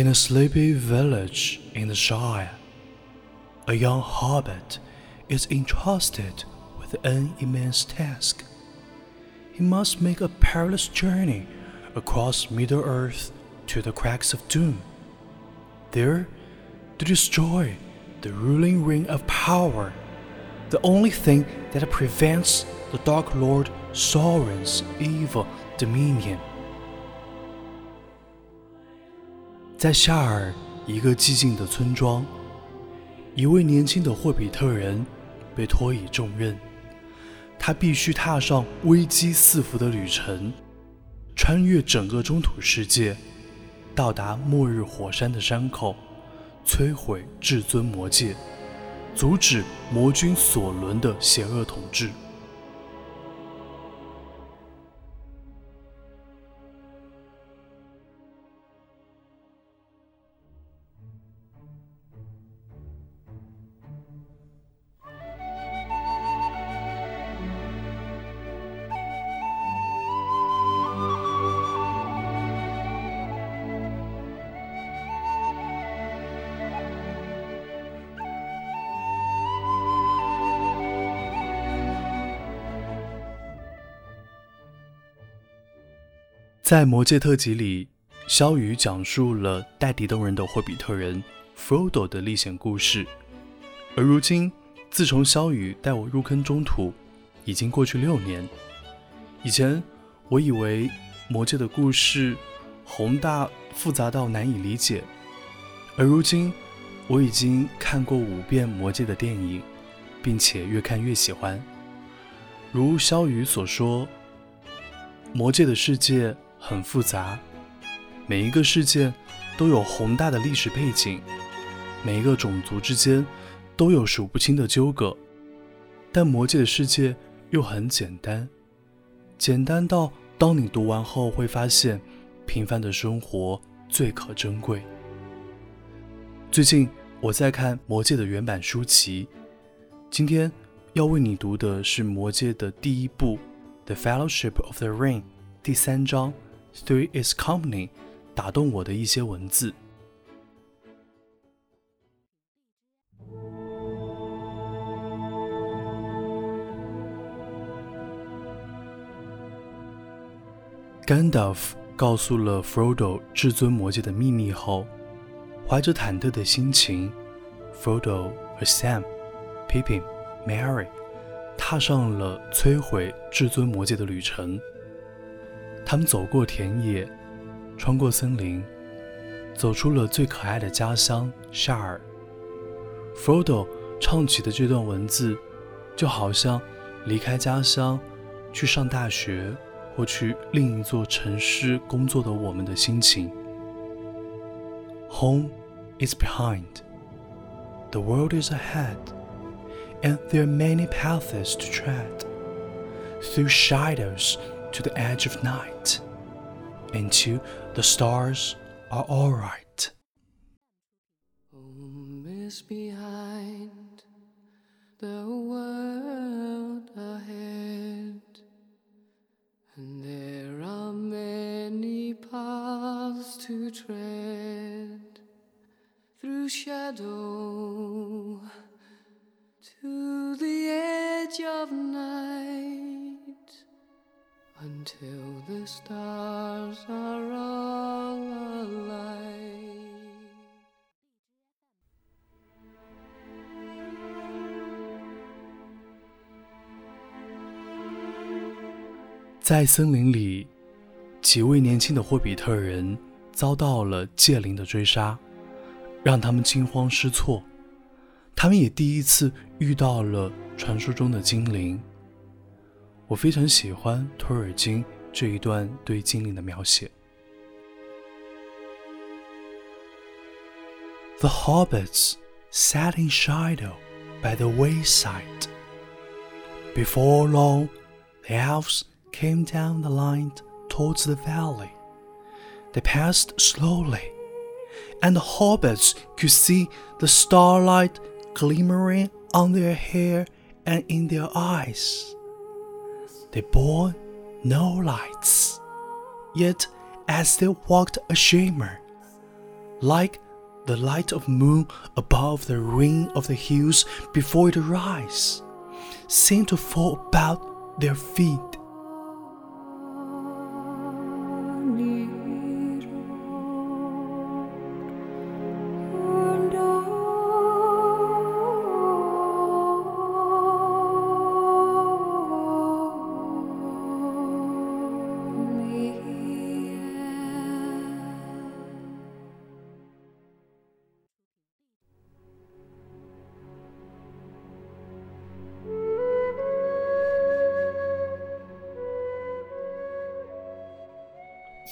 In a sleepy village in the Shire, a young hobbit is entrusted with an immense task. He must make a perilous journey across Middle Earth to the cracks of doom. There, to destroy the ruling ring of power, the only thing that prevents the Dark Lord Sauron's evil dominion. 在夏尔一个寂静的村庄，一位年轻的霍比特人被托以重任，他必须踏上危机四伏的旅程，穿越整个中土世界，到达末日火山的山口，摧毁至尊魔戒，阻止魔君索伦的邪恶统治。在《魔戒特辑》里，萧雨讲述了带敌动人的霍比特人 Frodo 的历险故事。而如今，自从萧雨带我入坑中土，已经过去六年。以前，我以为魔戒的故事宏大复杂到难以理解，而如今，我已经看过五遍魔戒的电影，并且越看越喜欢。如萧雨所说，魔戒的世界。很复杂，每一个事件都有宏大的历史背景，每一个种族之间都有数不清的纠葛，但魔界的世界又很简单，简单到当你读完后会发现，平凡的生活最可珍贵。最近我在看《魔戒》的原版书籍，今天要为你读的是《魔戒》的第一部《The Fellowship of the Ring》第三章。Through its company，打动我的一些文字。Gandalf 告诉了 Frodo 至尊魔戒的秘密后，怀着忐忑的心情，Frodo 和 Sam、Pippin、Mary 踏上了摧毁至尊魔戒的旅程。他们走过田野，穿过森林，走出了最可爱的家乡夏尔。Frodo 唱起的这段文字，就好像离开家乡去上大学或去另一座城市工作的我们的心情。Home is behind, the world is ahead, and there are many paths to tread through shadows. To the edge of night, into the stars are all right. Home is behind, the world ahead, and there are many paths to tread through shadow until the stars are all alight 在森林里，几位年轻的霍比特人遭到了戒灵的追杀，让他们惊慌失措。他们也第一次遇到了传说中的精灵。我非常喜欢托尔金这一段对精灵的描写。The hobbits sat in shadow by the wayside. Before long, the elves came down the line towards the valley. They passed slowly, and the hobbits could see the starlight glimmering on their hair and in their eyes. They bore no lights, yet as they walked a shimmer, like the light of moon above the ring of the hills before it rise, seemed to fall about their feet.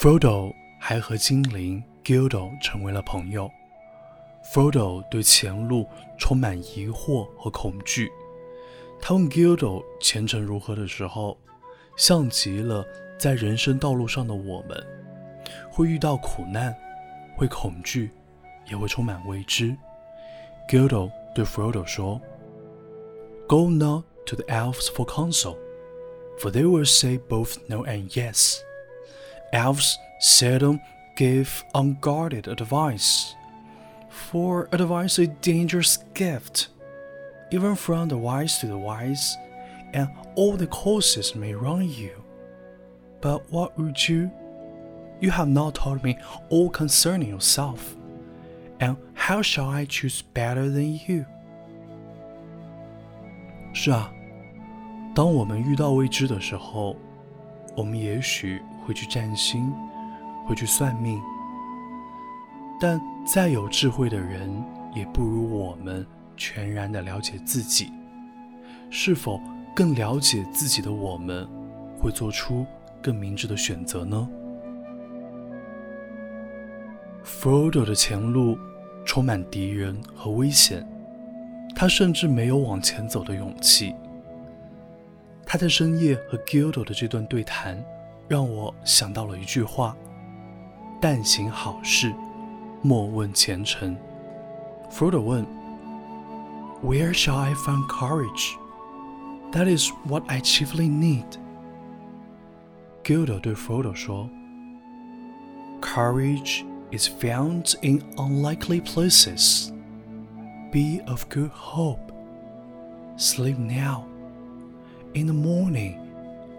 Frodo 还和精灵 Gildo 成为了朋友。Frodo 对前路充满疑惑和恐惧。他问 Gildo 前程如何的时候，像极了在人生道路上的我们，会遇到苦难，会恐惧，也会充满未知。Gildo 对 Frodo 说：“Go not to the elves for counsel, for they will say both no and yes.” Elves seldom give unguarded advice, for advice is a dangerous gift, even from the wise to the wise, and all the courses may run you. But what would you? You have not told me all concerning yourself, and how shall I choose better than you? 是啊，当我们遇到未知的时候，我们也许 会去占星，会去算命，但再有智慧的人，也不如我们全然的了解自己。是否更了解自己的我们，会做出更明智的选择呢？Frodo 的前路充满敌人和危险，他甚至没有往前走的勇气。他在深夜和 Gildo 的这段对谈。让我想到了一句话：“但行好事，莫问前程。” Frodo 问：“Where shall I find courage? That is what I chiefly need.” Gildo 对 Frodo 说：“Courage is found in unlikely places. Be of good hope. Sleep now. In the morning,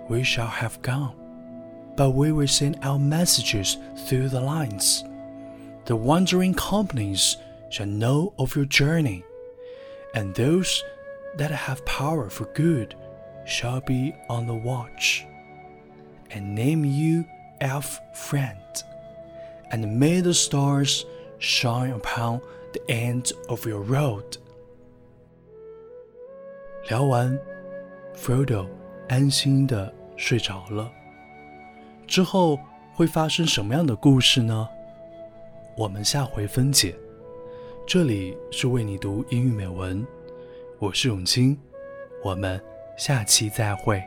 we shall have gone but we will send our messages through the lines. The wandering companies shall know of your journey, and those that have power for good shall be on the watch, and name you elf friend, and may the stars shine upon the end of your road. 聊完，Frodo 安心的睡着了。 之后会发生什么样的故事呢？我们下回分解。这里是为你读英语美文，我是永清，我们下期再会。